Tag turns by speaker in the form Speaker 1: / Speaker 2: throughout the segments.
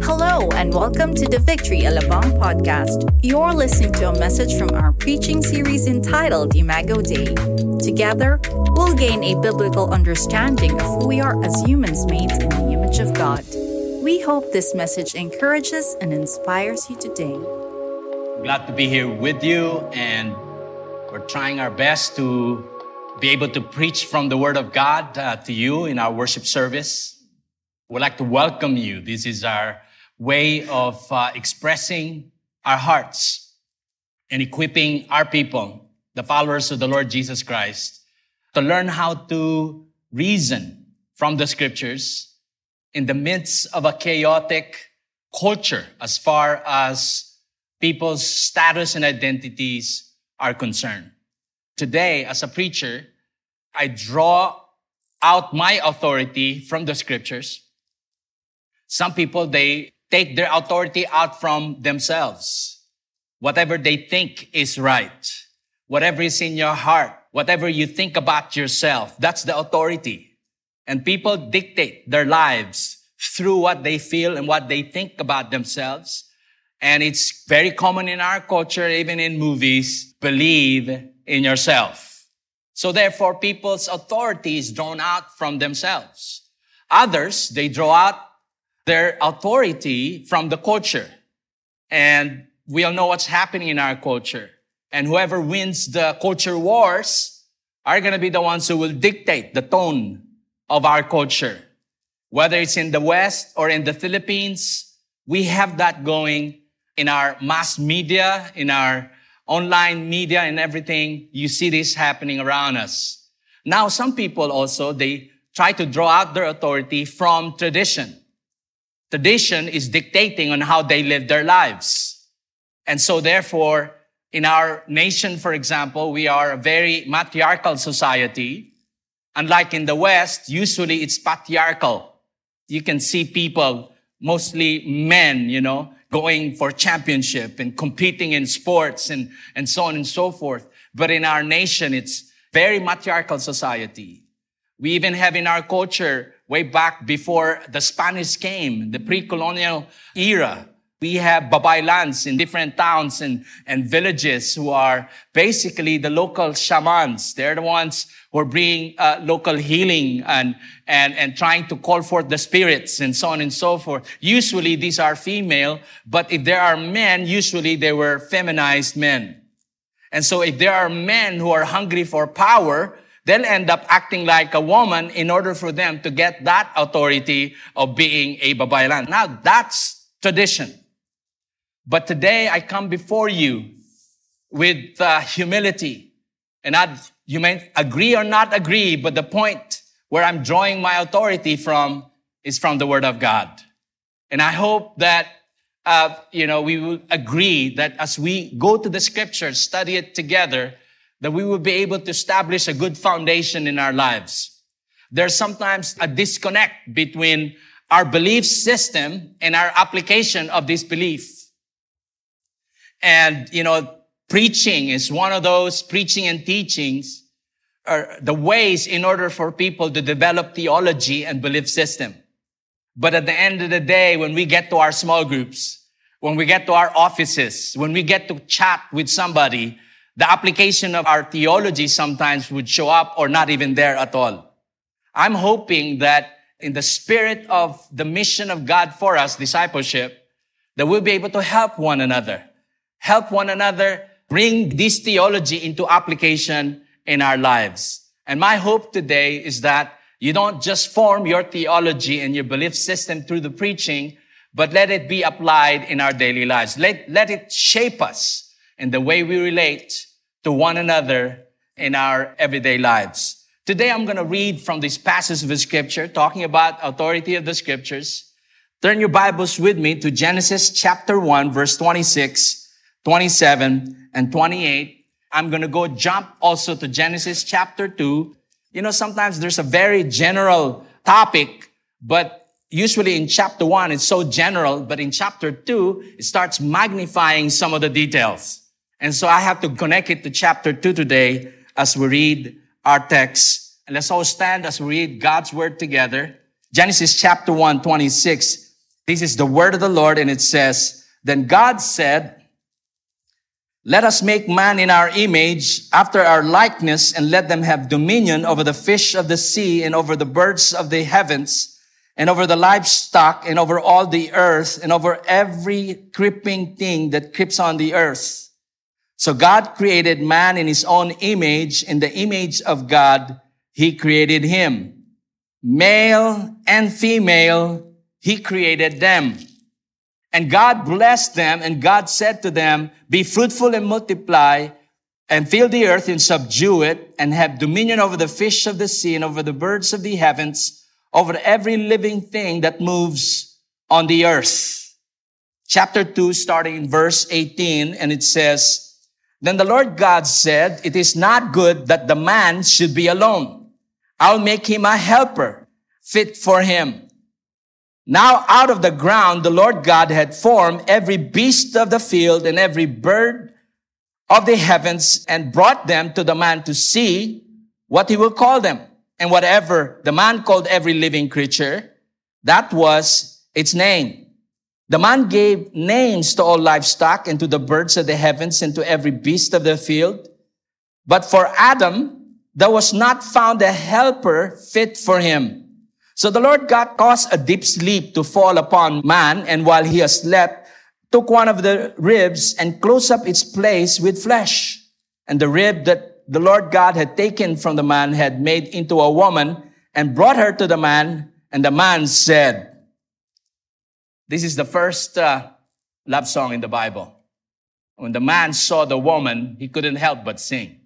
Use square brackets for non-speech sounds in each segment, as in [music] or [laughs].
Speaker 1: Hello, and welcome to the Victory Alabang podcast. You're listening to a message from our preaching series entitled Imago Dei. Together, we'll gain a biblical understanding of who we are as humans made in the image of God. We hope this message encourages and inspires you today.
Speaker 2: Glad to be here with you, and we're trying our best to be able to preach from the Word of God uh, to you in our worship service. We'd like to welcome you. This is our way of uh, expressing our hearts and equipping our people, the followers of the Lord Jesus Christ, to learn how to reason from the scriptures in the midst of a chaotic culture as far as people's status and identities are concerned. Today, as a preacher, I draw out my authority from the scriptures. Some people, they take their authority out from themselves. Whatever they think is right. Whatever is in your heart. Whatever you think about yourself. That's the authority. And people dictate their lives through what they feel and what they think about themselves. And it's very common in our culture, even in movies, believe in yourself. So therefore, people's authority is drawn out from themselves. Others, they draw out their authority from the culture. And we all know what's happening in our culture. And whoever wins the culture wars are going to be the ones who will dictate the tone of our culture. Whether it's in the West or in the Philippines, we have that going in our mass media, in our online media and everything. You see this happening around us. Now, some people also, they try to draw out their authority from tradition. Tradition is dictating on how they live their lives. And so therefore, in our nation, for example, we are a very matriarchal society. Unlike in the West, usually it's patriarchal. You can see people, mostly men, you know, going for championship and competing in sports and, and so on and so forth. But in our nation, it's very matriarchal society. We even have in our culture way back before the Spanish came, the pre-colonial era. We have babaylans in different towns and, and villages who are basically the local shamans. They're the ones who are bringing uh, local healing and, and, and trying to call forth the spirits and so on and so forth. Usually these are female, but if there are men, usually they were feminized men. And so if there are men who are hungry for power, they'll end up acting like a woman in order for them to get that authority of being a babaylan. Now that's tradition. But today I come before you with uh, humility. And I, you may agree or not agree, but the point where I'm drawing my authority from is from the Word of God. And I hope that, uh, you know, we will agree that as we go to the scriptures, study it together, that we will be able to establish a good foundation in our lives. There's sometimes a disconnect between our belief system and our application of this belief. And, you know, preaching is one of those preaching and teachings are the ways in order for people to develop theology and belief system. But at the end of the day, when we get to our small groups, when we get to our offices, when we get to chat with somebody, the application of our theology sometimes would show up or not even there at all. I'm hoping that in the spirit of the mission of God for us, discipleship, that we'll be able to help one another help one another, bring this theology into application in our lives. And my hope today is that you don't just form your theology and your belief system through the preaching, but let it be applied in our daily lives. Let, let it shape us in the way we relate to one another in our everyday lives. Today I'm going to read from this passage of the scripture talking about authority of the scriptures. Turn your Bibles with me to Genesis chapter 1 verse 26 27 and 28. I'm going to go jump also to Genesis chapter 2. You know, sometimes there's a very general topic, but usually in chapter 1 it's so general, but in chapter 2 it starts magnifying some of the details. And so I have to connect it to chapter 2 today as we read our text. And let's all stand as we read God's word together. Genesis chapter 1, 26 This is the word of the Lord, and it says, Then God said, let us make man in our image after our likeness and let them have dominion over the fish of the sea and over the birds of the heavens and over the livestock and over all the earth and over every creeping thing that creeps on the earth. So God created man in his own image. In the image of God, he created him. Male and female, he created them. And God blessed them and God said to them, be fruitful and multiply and fill the earth and subdue it and have dominion over the fish of the sea and over the birds of the heavens, over every living thing that moves on the earth. Chapter 2, starting in verse 18, and it says, Then the Lord God said, It is not good that the man should be alone. I'll make him a helper fit for him. Now out of the ground, the Lord God had formed every beast of the field and every bird of the heavens and brought them to the man to see what he will call them. And whatever the man called every living creature, that was its name. The man gave names to all livestock and to the birds of the heavens and to every beast of the field. But for Adam, there was not found a helper fit for him. So the Lord God caused a deep sleep to fall upon man, and while he slept, took one of the ribs and closed up its place with flesh. And the rib that the Lord God had taken from the man had made into a woman and brought her to the man. And the man said, this is the first uh, love song in the Bible. When the man saw the woman, he couldn't help but sing.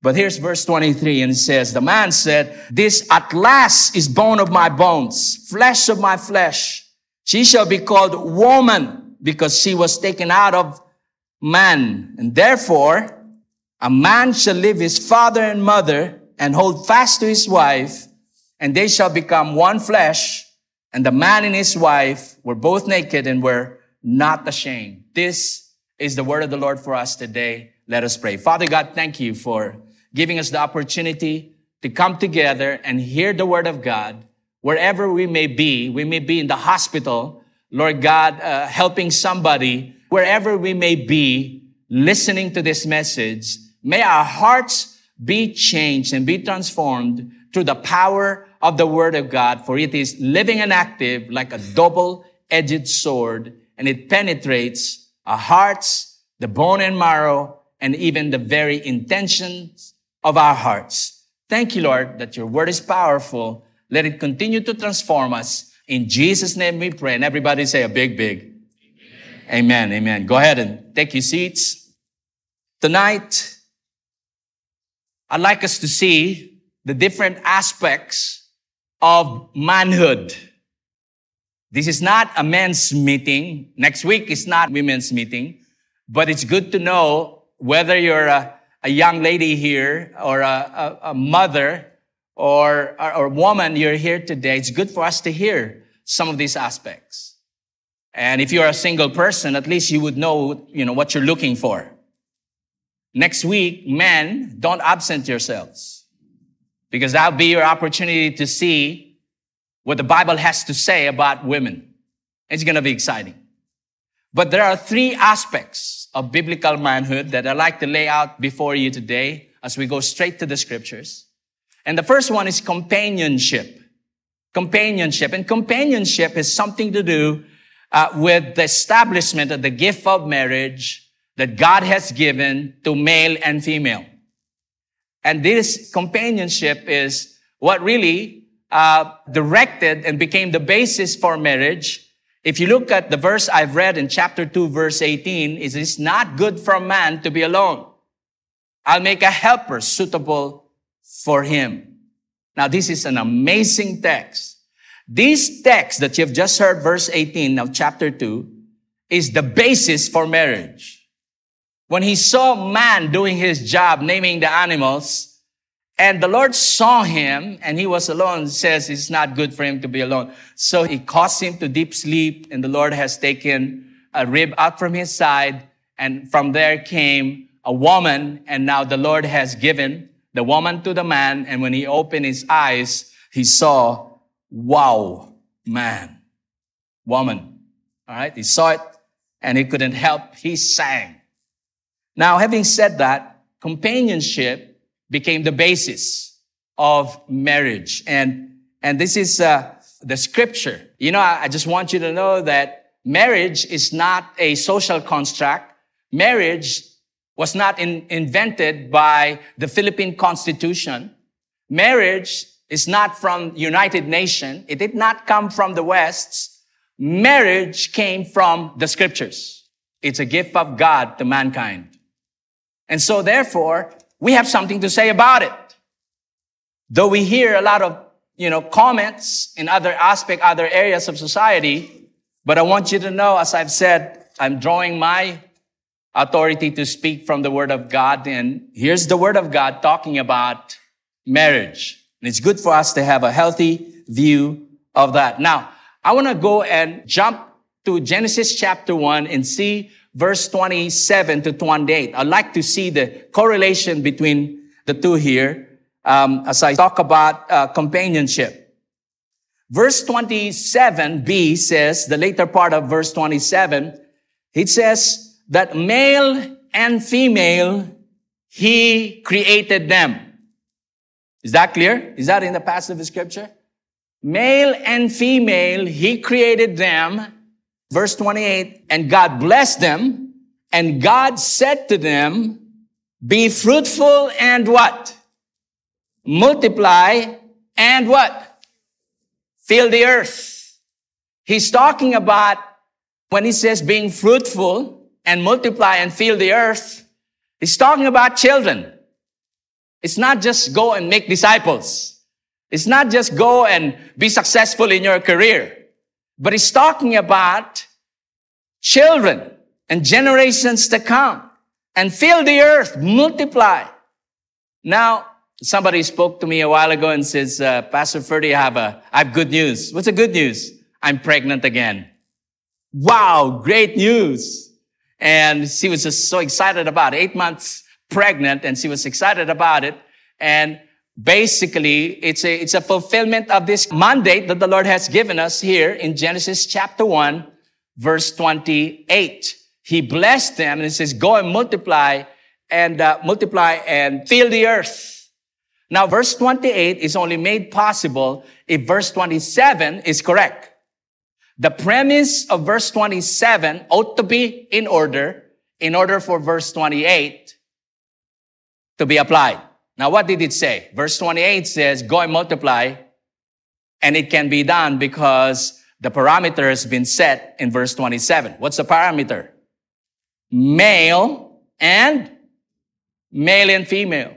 Speaker 2: But here's verse 23 and it says, the man said, this at last is bone of my bones, flesh of my flesh. She shall be called woman because she was taken out of man. And therefore, a man shall leave his father and mother and hold fast to his wife and they shall become one flesh. And the man and his wife were both naked and were not ashamed. This is the word of the Lord for us today. Let us pray. Father God, thank you for giving us the opportunity to come together and hear the word of God wherever we may be. We may be in the hospital, Lord God, uh, helping somebody, wherever we may be, listening to this message. May our hearts be changed and be transformed through the power of the word of God, for it is living and active like a double-edged sword, and it penetrates our hearts, the bone and marrow, and even the very intentions of our hearts. Thank you, Lord, that your word is powerful. Let it continue to transform us. In Jesus' name we pray. And everybody say a big, big. Amen. Amen. Amen. Go ahead and take your seats. Tonight, I'd like us to see the different aspects of manhood. This is not a men's meeting. Next week is not women's meeting, but it's good to know whether you're a a young lady here or a, a, a mother or, or, or woman you're here today, it's good for us to hear some of these aspects. And if you're a single person, at least you would know, you know, what you're looking for. Next week, men, don't absent yourselves because that'll be your opportunity to see what the Bible has to say about women. It's going to be exciting. But there are three aspects of biblical manhood that I'd like to lay out before you today as we go straight to the scriptures. And the first one is companionship. Companionship. And companionship is something to do uh, with the establishment of the gift of marriage that God has given to male and female. And this companionship is what really uh, directed and became the basis for marriage if you look at the verse I've read in chapter 2, verse 18, it is not good for man to be alone. I'll make a helper suitable for him. Now, this is an amazing text. This text that you've just heard, verse 18 of chapter 2, is the basis for marriage. When he saw man doing his job, naming the animals, and the Lord saw him and he was alone, says it's not good for him to be alone. So he caused him to deep sleep and the Lord has taken a rib out from his side and from there came a woman and now the Lord has given the woman to the man and when he opened his eyes, he saw, wow, man. woman. All right. He saw it and he couldn't help. He sang. Now, having said that, companionship became the basis of marriage. And, and this is, uh, the scripture. You know, I, I just want you to know that marriage is not a social construct. Marriage was not in, invented by the Philippine Constitution. Marriage is not from United Nations. It did not come from the West. Marriage came from the scriptures. It's a gift of God to mankind. And so therefore, we have something to say about it. Though we hear a lot of, you know, comments in other aspect, other areas of society, but I want you to know, as I've said, I'm drawing my authority to speak from the word of God. And here's the word of God talking about marriage. And it's good for us to have a healthy view of that. Now, I want to go and jump to Genesis chapter one and see verse 27 to 28. I'd like to see the correlation between the two here um, as I talk about uh, companionship. Verse 27b says, the later part of verse 27, it says, that male and female, he created them. Is that clear? Is that in the passage of scripture? Male and female, he created them. Verse 28, and God blessed them, and God said to them, be fruitful and what? Multiply and what? Fill the earth. He's talking about when he says being fruitful, and multiply and fill the earth. He's talking about children. It's not just go and make disciples. It's not just go and be successful in your career, but he's talking about children and generations to come and fill the earth, multiply. Now, somebody spoke to me a while ago and says, uh, Pastor Ferdy, I have a, I have good news. What's the good news? I'm pregnant again. Wow, great news. And she was just so excited about it. Eight months pregnant and she was excited about it. And basically it's a, it's a fulfillment of this mandate that the Lord has given us here in Genesis chapter 1, verse 28. He blessed them and he says, go and multiply and uh, multiply and fill the earth. Now, verse 28 is only made possible if verse 27 is correct. The premise of verse 27 ought to be in order in order for verse 28 to be applied. Now, what did it say? Verse 28 says, go and multiply, and it can be done because the parameter has been set in verse 27. What's the parameter? Male and male and female.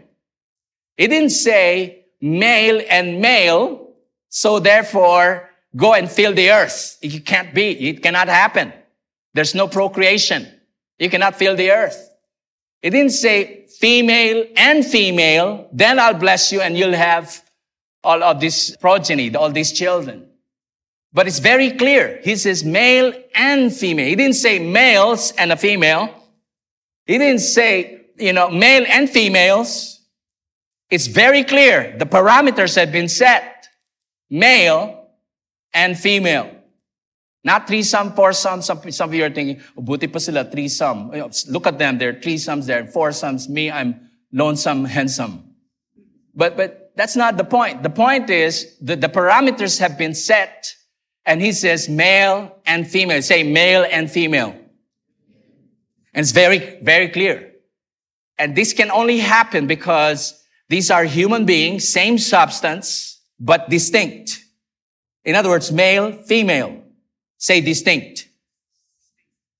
Speaker 2: It didn't say male and male, so therefore go and fill the earth. It can't be. It cannot happen. There's no procreation. You cannot fill the earth. It didn't say female and female, then I'll bless you and you'll have all of this progeny, all these children. But it's very clear. He says male and female. He didn't say males and a female. He didn't say, you know, male and females. It's very clear. The parameters have been set. Male and female. Not threesome, foursome. Some, some of you are thinking, oh, buti pa sila, threesome. Look at them, there are threesomes, there are foursomes. Me, I'm lonesome, handsome. But, but that's not the point. The point is that the parameters have been set and he says male and female. Say male and female. And it's very, very clear. And this can only happen because these are human beings, same substance, but distinct. In other words, male, female. Say distinct.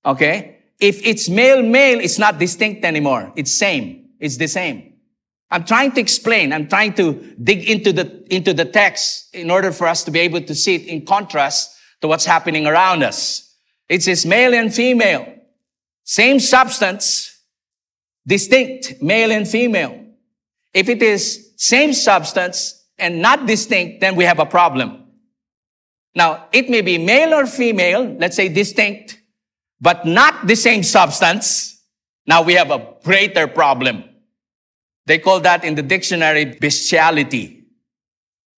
Speaker 2: Okay? If it's male, male, it's not distinct anymore. It's same. It's the same. I'm trying to explain. I'm trying to dig into the, into the text in order for us to be able to see it in contrast to what's happening around us. It says male and female. Same substance, distinct, male and female. If it is same substance and not distinct, then we have a problem. Now, it may be male or female, let's say distinct, but not the same substance. Now we have a greater problem. They call that in the dictionary bestiality.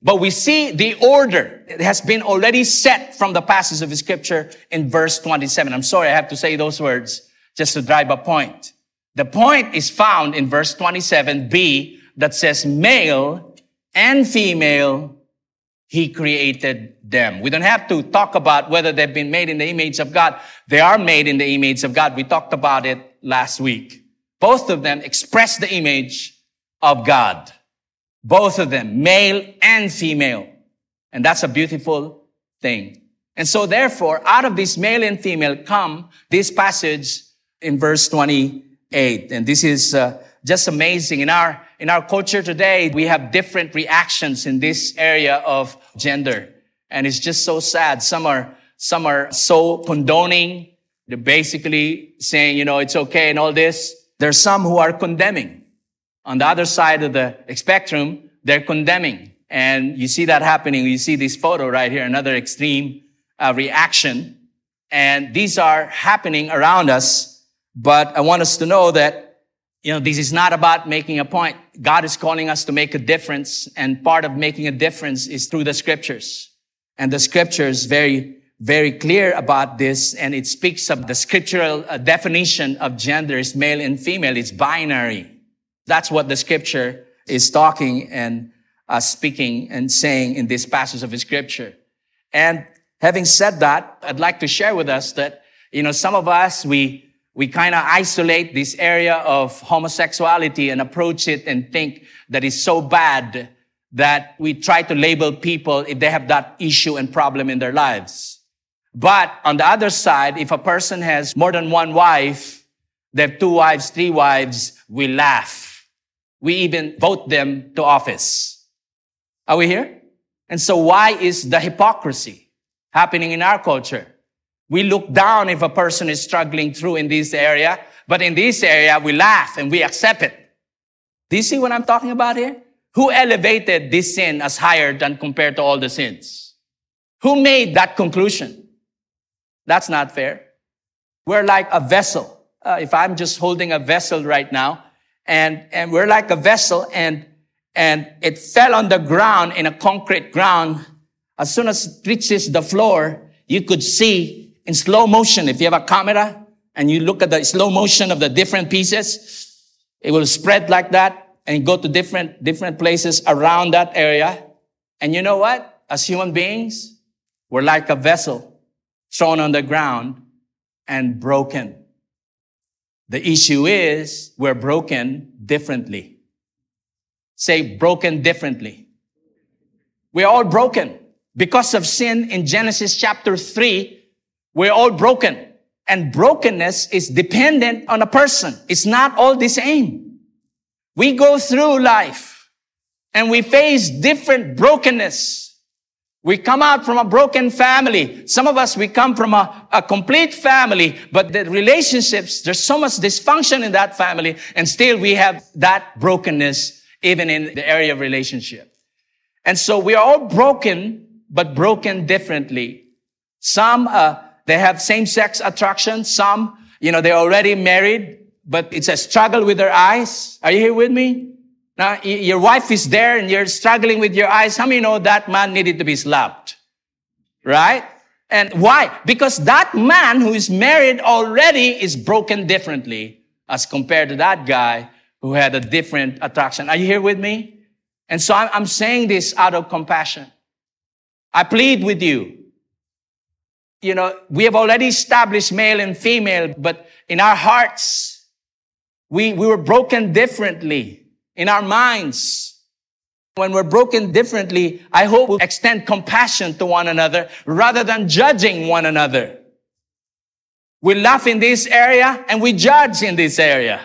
Speaker 2: But we see the order it has been already set from the passage of scripture in verse 27. I'm sorry I have to say those words just to drive a point. The point is found in verse 27b that says male and female he created them. We don't have to talk about whether they've been made in the image of God. They are made in the image of God. We talked about it last week. Both of them express the image of God. Both of them, male and female. And that's a beautiful thing. And so therefore, out of this male and female come this passage in verse 28. And this is uh, just amazing. In our, in our culture today, we have different reactions in this area of gender. And it's just so sad. Some are, some are so condoning. They're basically saying, you know, it's okay and all this. There's some who are condemning. On the other side of the spectrum, they're condemning. And you see that happening. You see this photo right here, another extreme uh, reaction. And these are happening around us. But I want us to know that you know, this is not about making a point. God is calling us to make a difference. And part of making a difference is through the scriptures. And the scriptures very, very clear about this. And it speaks of the scriptural uh, definition of gender is male and female. It's binary. That's what the scripture is talking and uh, speaking and saying in this passage of scripture. And having said that, I'd like to share with us that, you know, some of us, we, we kind of isolate this area of homosexuality and approach it and think that it's so bad that we try to label people if they have that issue and problem in their lives. But on the other side, if a person has more than one wife, they have two wives, three wives, we laugh. We even vote them to office. Are we here? And so why is the hypocrisy happening in our culture? We look down if a person is struggling through in this area, but in this area, we laugh and we accept it. Do you see what I'm talking about here? Who elevated this sin as higher than compared to all the sins? Who made that conclusion? That's not fair. We're like a vessel. Uh, if I'm just holding a vessel right now, and, and we're like a vessel, and, and it fell on the ground in a concrete ground, as soon as it reaches the floor, you could see in slow motion. If you have a camera and you look at the slow motion of the different pieces, it will spread like that and go to different, different places around that area. And you know what? As human beings, we're like a vessel thrown on the ground and broken. The issue is we're broken differently. Say broken differently. We're all broken because of sin in Genesis chapter 3 we're all broken. And brokenness is dependent on a person. It's not all the same. We go through life and we face different brokenness. We come out from a broken family. Some of us, we come from a, a complete family, but the relationships, there's so much dysfunction in that family, and still we have that brokenness even in the area of relationship. And so we are all broken, but broken differently. Some, uh, they have same-sex attraction. Some, you know, they're already married, but it's a struggle with their eyes. Are you here with me? Now, your wife is there and you're struggling with your eyes. How many know that man needed to be slapped? Right? And why? Because that man who is married already is broken differently as compared to that guy who had a different attraction. Are you here with me? And so I'm saying this out of compassion. I plead with you you know, we have already established male and female, but in our hearts, we, we were broken differently in our minds. When we're broken differently, I hope we'll extend compassion to one another rather than judging one another. We laugh in this area and we judge in this area.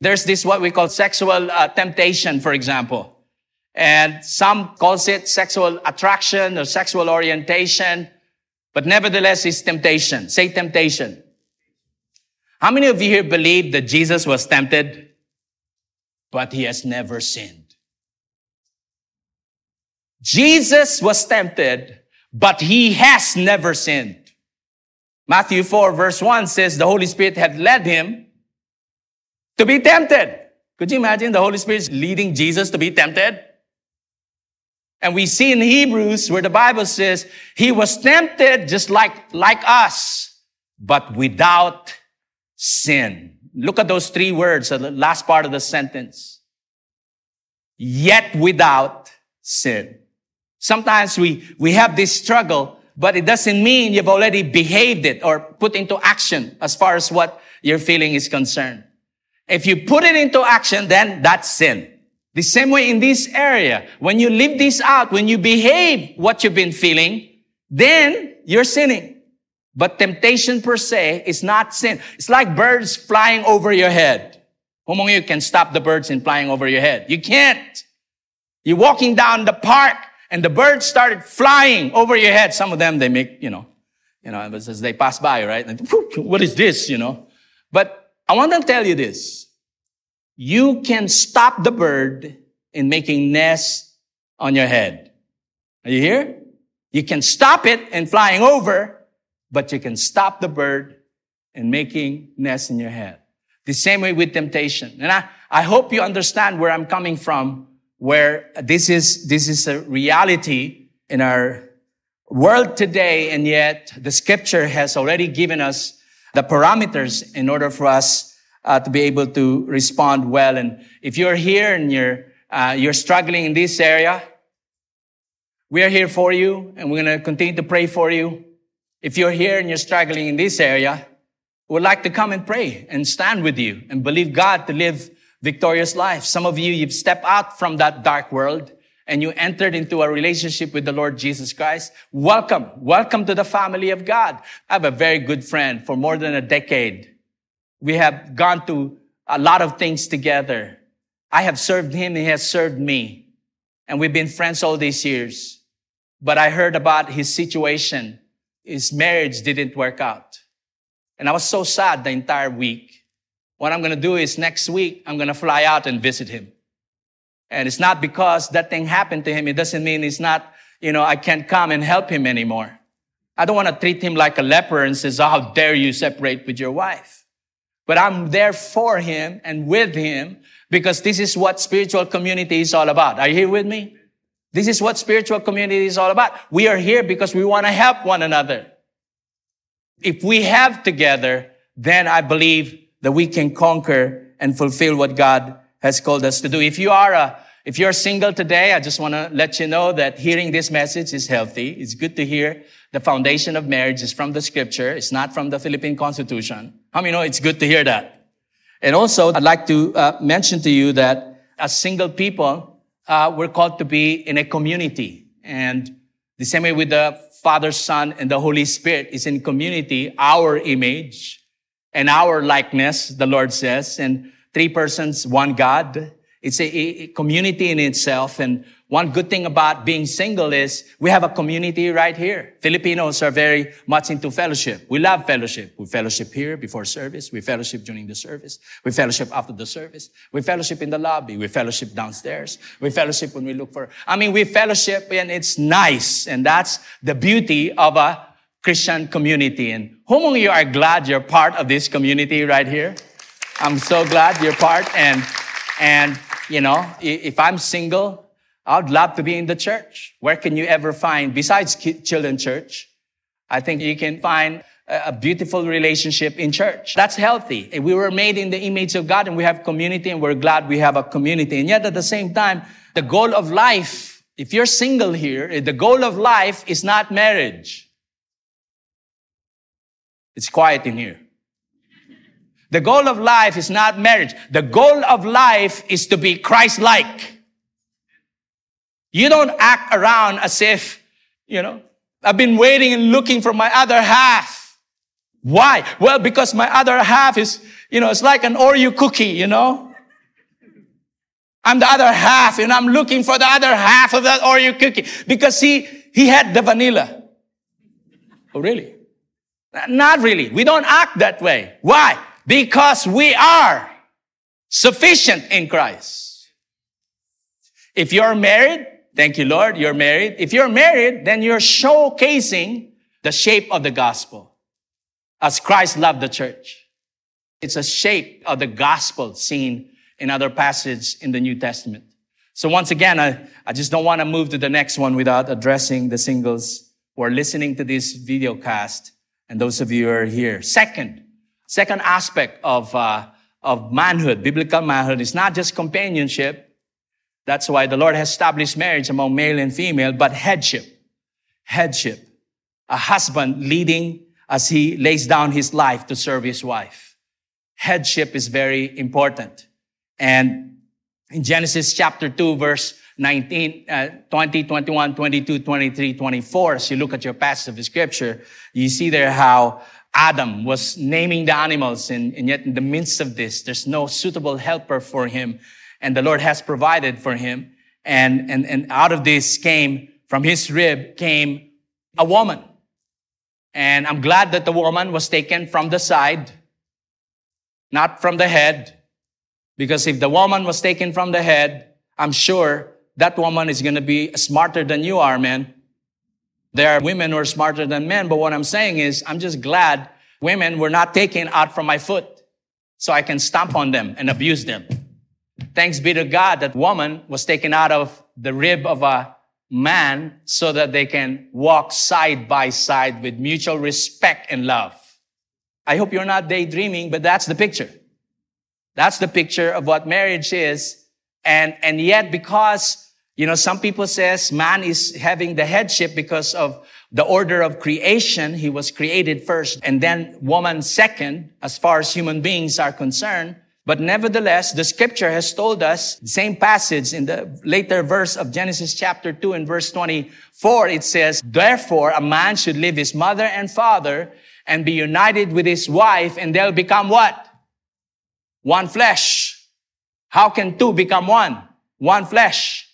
Speaker 2: There's this what we call sexual uh, temptation, for example. And some calls it sexual attraction or sexual orientation. But nevertheless, it's temptation. Say temptation. How many of you here believe that Jesus was tempted, but he has never sinned? Jesus was tempted, but he has never sinned. Matthew 4 verse 1 says the Holy Spirit had led him to be tempted. Could you imagine the Holy Spirit leading Jesus to be tempted? And we see in Hebrews where the Bible says he was tempted just like, like us, but without sin. Look at those three words, at the last part of the sentence. Yet without sin. Sometimes we, we have this struggle, but it doesn't mean you've already behaved it or put into action as far as what your feeling is concerned. If you put it into action, then that's sin. The same way in this area, when you live this out, when you behave what you've been feeling, then you're sinning. But temptation per se is not sin. It's like birds flying over your head. Who among you can stop the birds in flying over your head? You can't. You're walking down the park and the birds started flying over your head. Some of them, they make, you know, you know, as they pass by, right? [laughs] What is this, you know? But I want to tell you this. You can stop the bird in making nests on your head. Are you here? You can stop it in flying over, but you can stop the bird in making nests in your head. The same way with temptation. And I, I hope you understand where I'm coming from, where this is, this is a reality in our world today. And yet the scripture has already given us the parameters in order for us uh, to be able to respond well. And if you're here and you're, uh, you're struggling in this area, we are here for you and we're going to continue to pray for you. If you're here and you're struggling in this area, we would like to come and pray and stand with you and believe God to live victorious life. Some of you, you've stepped out from that dark world and you entered into a relationship with the Lord Jesus Christ. Welcome. Welcome to the family of God. I have a very good friend for more than a decade we have gone through a lot of things together. I have served him. He has served me. And we've been friends all these years. But I heard about his situation. His marriage didn't work out. And I was so sad the entire week. What I'm going to do is next week, I'm going to fly out and visit him. And it's not because that thing happened to him. It doesn't mean it's not, you know, I can't come and help him anymore. I don't want to treat him like a leper and says, oh, how dare you separate with your wife? But I'm there for him and with him because this is what spiritual community is all about. Are you here with me? This is what spiritual community is all about. We are here because we want to help one another. If we have together, then I believe that we can conquer and fulfill what God has called us to do. If you are a, if you're single today, I just want to let you know that hearing this message is healthy. It's good to hear the foundation of marriage is from the scripture. It's not from the Philippine constitution. How many know it's good to hear that? And also, I'd like to uh, mention to you that as single people, uh, we're called to be in a community. And the same way with the Father, Son, and the Holy Spirit is in community, our image and our likeness, the Lord says, and three persons, one God. It's a, a community in itself. And one good thing about being single is we have a community right here. Filipinos are very much into fellowship. We love fellowship. We fellowship here before service. We fellowship during the service. We fellowship after the service. We fellowship in the lobby. We fellowship downstairs. We fellowship when we look for, I mean, we fellowship and it's nice. And that's the beauty of a Christian community. And who among you are glad you're part of this community right here? I'm so glad you're part. And, and, you know, if I'm single, I'd love to be in the church. Where can you ever find, besides children church, I think you can find a beautiful relationship in church. That's healthy. We were made in the image of God and we have community and we're glad we have a community. And yet at the same time, the goal of life, if you're single here, eh, the goal of life is not marriage. It's quiet in here. The goal of life is not marriage. The goal of life is to be Christ-like. You don't act around as if, you know, I've been waiting and looking for my other half. Why? Well, because my other half is, you know, it's like an Oreo cookie, you know? I'm the other half and I'm looking for the other half of that Oreo cookie because he, he had the vanilla. Oh, really? Not really. We don't act that way. Why? Because we are sufficient in Christ. If you're married, Thank you, Lord. You're married. If you're married, then you're showcasing the shape of the gospel as Christ loved the church. It's a shape of the gospel seen in other passages in the New Testament. So once again, I, I just don't want to move to the next one without addressing the singles who are listening to this video cast and those of you who are here. Second, second aspect of, uh, of manhood, biblical manhood is not just companionship. That's why the Lord has established marriage among male and female, but headship. Headship. A husband leading as he lays down his life to serve his wife. Headship is very important. And in Genesis chapter 2, verse 19, uh, 20, 21, 22, 23, 24, as you look at your passage of scripture, you see there how Adam was naming the animals and, and yet in the midst of this, there's no suitable helper for him. And the Lord has provided for him. And, and, and out of this came, from his rib came a woman. And I'm glad that the woman was taken from the side, not from the head. Because if the woman was taken from the head, I'm sure that woman is going to be smarter than you are, man. There are women who are smarter than men, but what I'm saying is, I'm just glad women were not taken out from my foot so I can stomp on them and abuse them. Thanks be to God that woman was taken out of the rib of a man so that they can walk side by side with mutual respect and love. I hope you're not daydreaming, but that's the picture. That's the picture of what marriage is. And, and yet because you know, some people says man is having the headship because of the order of creation. He was created first and then woman second as far as human beings are concerned. But nevertheless, the scripture has told us, the same passage in the later verse of Genesis chapter 2 and verse 24, it says, Therefore, a man should leave his mother and father and be united with his wife and they'll become what? One flesh. How can two become one? One flesh.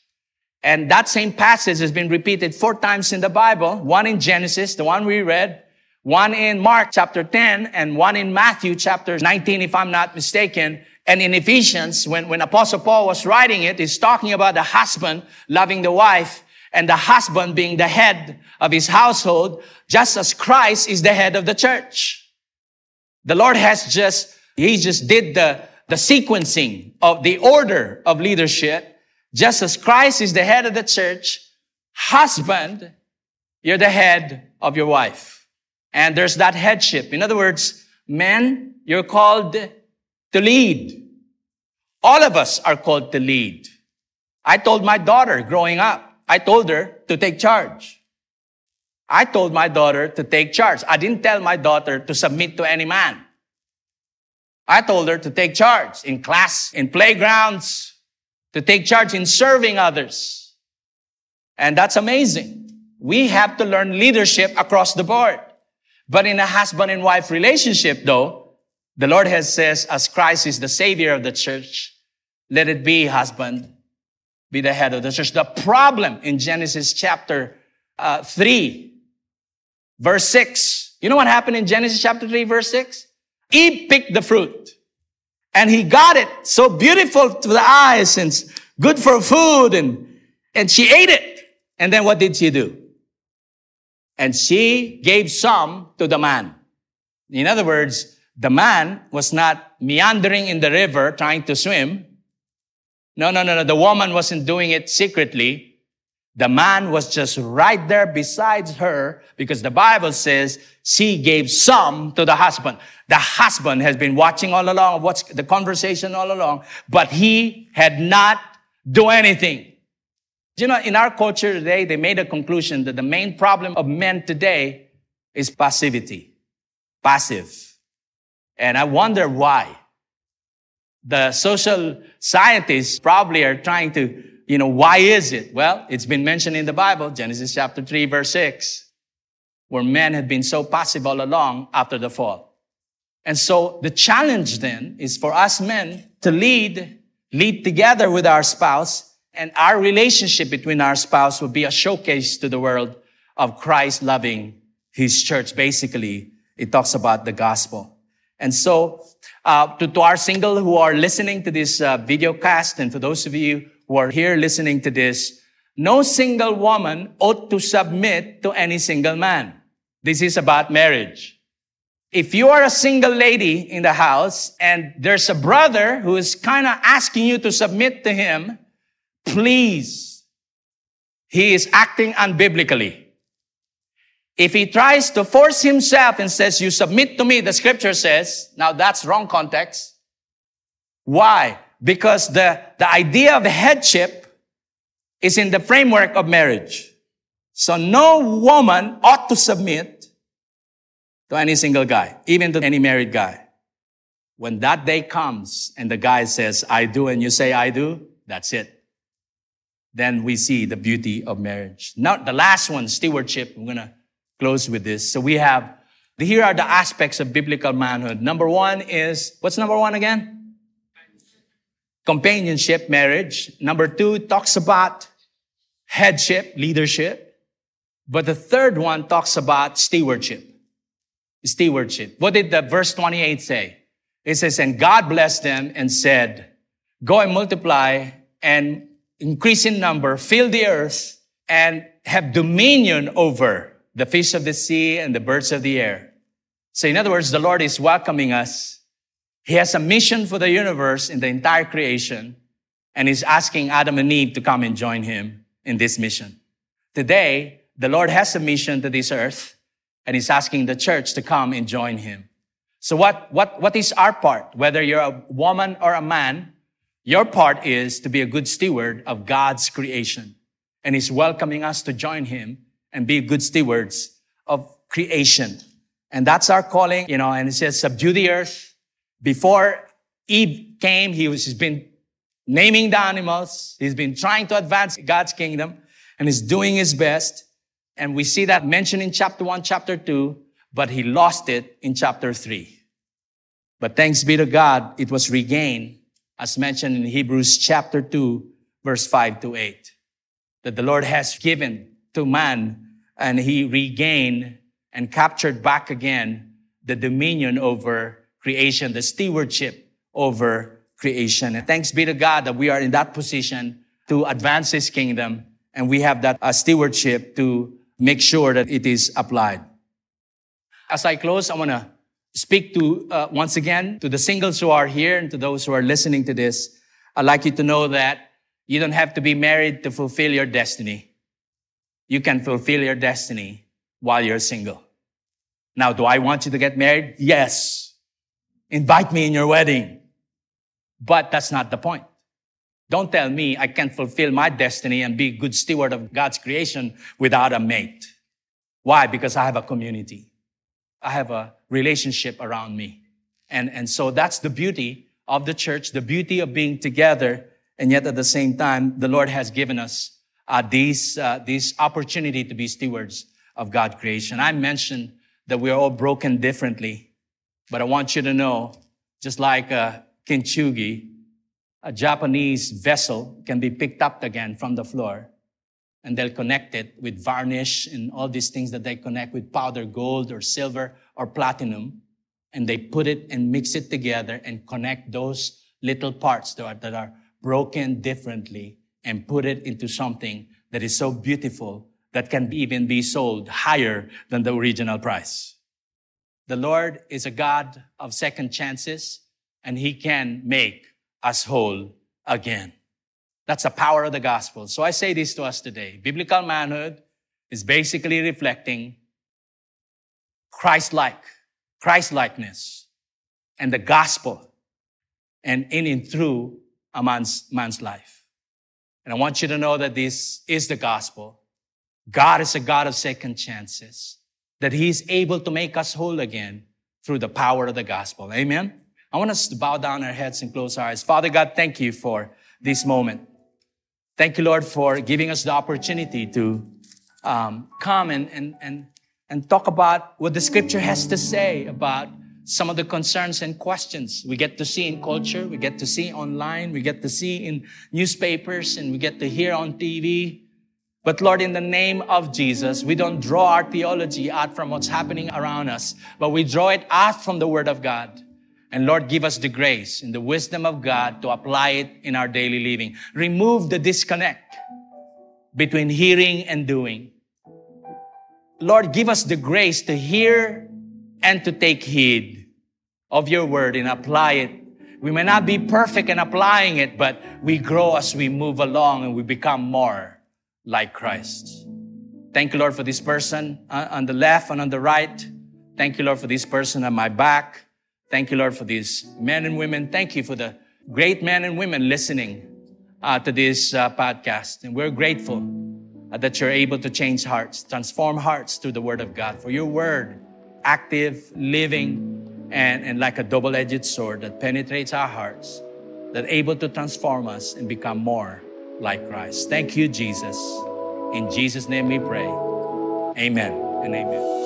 Speaker 2: And that same passage has been repeated four times in the Bible. One in Genesis, the one we read, one in Mark chapter 10, and one in Matthew chapter 19, if I'm not mistaken. And in Ephesians, when, when Apostle Paul was writing it, he's talking about the husband loving the wife and the husband being the head of his household, just as Christ is the head of the church. The Lord has just, he just did the, the sequencing of the order of leadership just as Christ is the head of the church, husband, you're the head of your wife. And there's that headship. In other words, men, you're called to lead. All of us are called to lead. I told my daughter growing up, I told her to take charge. I told my daughter to take charge. I didn't tell my daughter to submit to any man. I told her to take charge in class, in playgrounds, to take charge in serving others. And that's amazing. We have to learn leadership across the board. But in a husband and wife relationship, though, the Lord has says, as Christ is the savior of the church, let it be husband, be the head of the church. The problem in Genesis chapter uh, 3, verse 6. You know what happened in Genesis chapter 3, verse 6? Eve picked the fruit. And he got it so beautiful to the eyes and good for food and, and she ate it. And then what did she do? And she gave some to the man. In other words, the man was not meandering in the river trying to swim. No, no, no, no. The woman wasn't doing it secretly. The man was just right there beside her because the Bible says she gave some to the husband. The husband has been watching all along, what's the conversation all along, but he had not do anything. You know, in our culture today, they made a conclusion that the main problem of men today is passivity. Passive. And I wonder why. The social scientists probably are trying to, you know, why is it? Well, it's been mentioned in the Bible, Genesis chapter 3, verse 6, where men had been so passive all along after the fall. And so the challenge then is for us men to lead, lead together with our spouse and our relationship between our spouse will be a showcase to the world of Christ loving his church. Basically, it talks about the gospel. And so, uh, to, to our single who are listening to this uh, video cast and for those of you who are here listening to this, no single woman ought to submit to any single man. This is about marriage. If you are a single lady in the house and there's a brother who is kind of asking you to submit to him, please. He is acting unbiblically. If he tries to force himself and says, you submit to me, the scripture says, now that's wrong context. Why? Because the, the idea of headship is in the framework of marriage. So no woman ought to submit to any single guy, even to any married guy. When that day comes and the guy says, I do, and you say, I do, that's it. Then we see the beauty of marriage. Now, the last one, stewardship. I'm going to close with this. So we have, here are the aspects of biblical manhood. Number one is, what's number one again? Companionship, marriage. Number two talks about headship, leadership. But the third one talks about stewardship. Stewardship. What did the verse 28 say? It says, and God blessed them and said, go and multiply and increase in number, fill the earth and have dominion over the fish of the sea and the birds of the air. So in other words, the Lord is welcoming us. He has a mission for the universe in the entire creation and he's asking Adam and Eve to come and join him in this mission. Today, the Lord has a mission to this earth and he's asking the church to come and join him. So what, what, what is our part? Whether you're a woman or a man, your part is to be a good steward of God's creation. And he's welcoming us to join him and be good stewards of creation. And that's our calling, you know, and it says subdue the earth. Before Eve came, he was, he's been naming the animals. He's been trying to advance God's kingdom and he's doing his best. And we see that mentioned in chapter one, chapter two, but he lost it in chapter three. But thanks be to God, it was regained, as mentioned in Hebrews chapter two, verse five to eight, that the Lord has given to man and he regained and captured back again the dominion over creation, the stewardship over creation. And thanks be to God that we are in that position to advance his kingdom and we have that uh, stewardship to make sure that it is applied. As I close, I want to speak to, uh, once again, to the singles who are here and to those who are listening to this. I'd like you to know that you don't have to be married to fulfill your destiny. You can fulfill your destiny while you're single. Now, do I want you to get married? Yes. Invite me in your wedding. But that's not the point. Don't tell me I can't fulfill my destiny and be a good steward of God's creation without a mate. Why? Because I have a community. I have a relationship around me. And, and so that's the beauty of the church, the beauty of being together. And yet at the same time, the Lord has given us uh, these, uh, this opportunity to be stewards of God's creation. I mentioned that we are all broken differently, but I want you to know, just like uh, kintsugi, a Japanese vessel can be picked up again from the floor and they'll connect it with varnish and all these things that they connect with powder gold or silver or platinum. And they put it and mix it together and connect those little parts that are, that are broken differently and put it into something that is so beautiful that can even be sold higher than the original price. The Lord is a God of second chances and he can make us whole again. That's the power of the gospel. So I say this to us today. Biblical manhood is basically reflecting Christ-like, Christ-likeness and the gospel and in and through a man's, man's life. And I want you to know that this is the gospel. God is a God of second chances, that he is able to make us whole again through the power of the gospel. Amen. I want us to bow down our heads and close our eyes. Father God, thank you for this moment. Thank you, Lord, for giving us the opportunity to um, come and, and, and, and talk about what the scripture has to say about some of the concerns and questions we get to see in culture, we get to see online, we get to see in newspapers, and we get to hear on TV. But Lord, in the name of Jesus, we don't draw our theology out from what's happening around us, but we draw it out from the Word of God. And Lord, give us the grace and the wisdom of God to apply it in our daily living. Remove the disconnect between hearing and doing. Lord, give us the grace to hear and to take heed of your word and apply it We may not be perfect in applying it, but we grow as we move along and we become more like Christ. Thank you, Lord, for this person uh, on the left and on the right. Thank you, Lord, for this person on my back. Thank you, Lord, for these men and women. Thank you for the great men and women listening uh, to this uh, podcast. And we're grateful Uh, that you're able to change hearts, transform hearts through the Word of God. For your Word, active, living, and, and like a double edged sword that penetrates our hearts, that able to transform us and become more like Christ. Thank you, Jesus. In Jesus' name we pray. Amen and amen.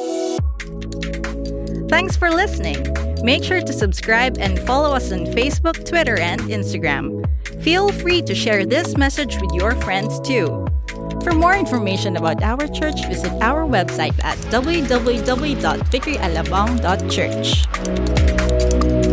Speaker 1: Thanks for listening. Make sure to subscribe and follow us on Facebook, Twitter, and Instagram. Feel free to share this message with your friends too. For more information about our church, visit our website at www.victoryalabang.church.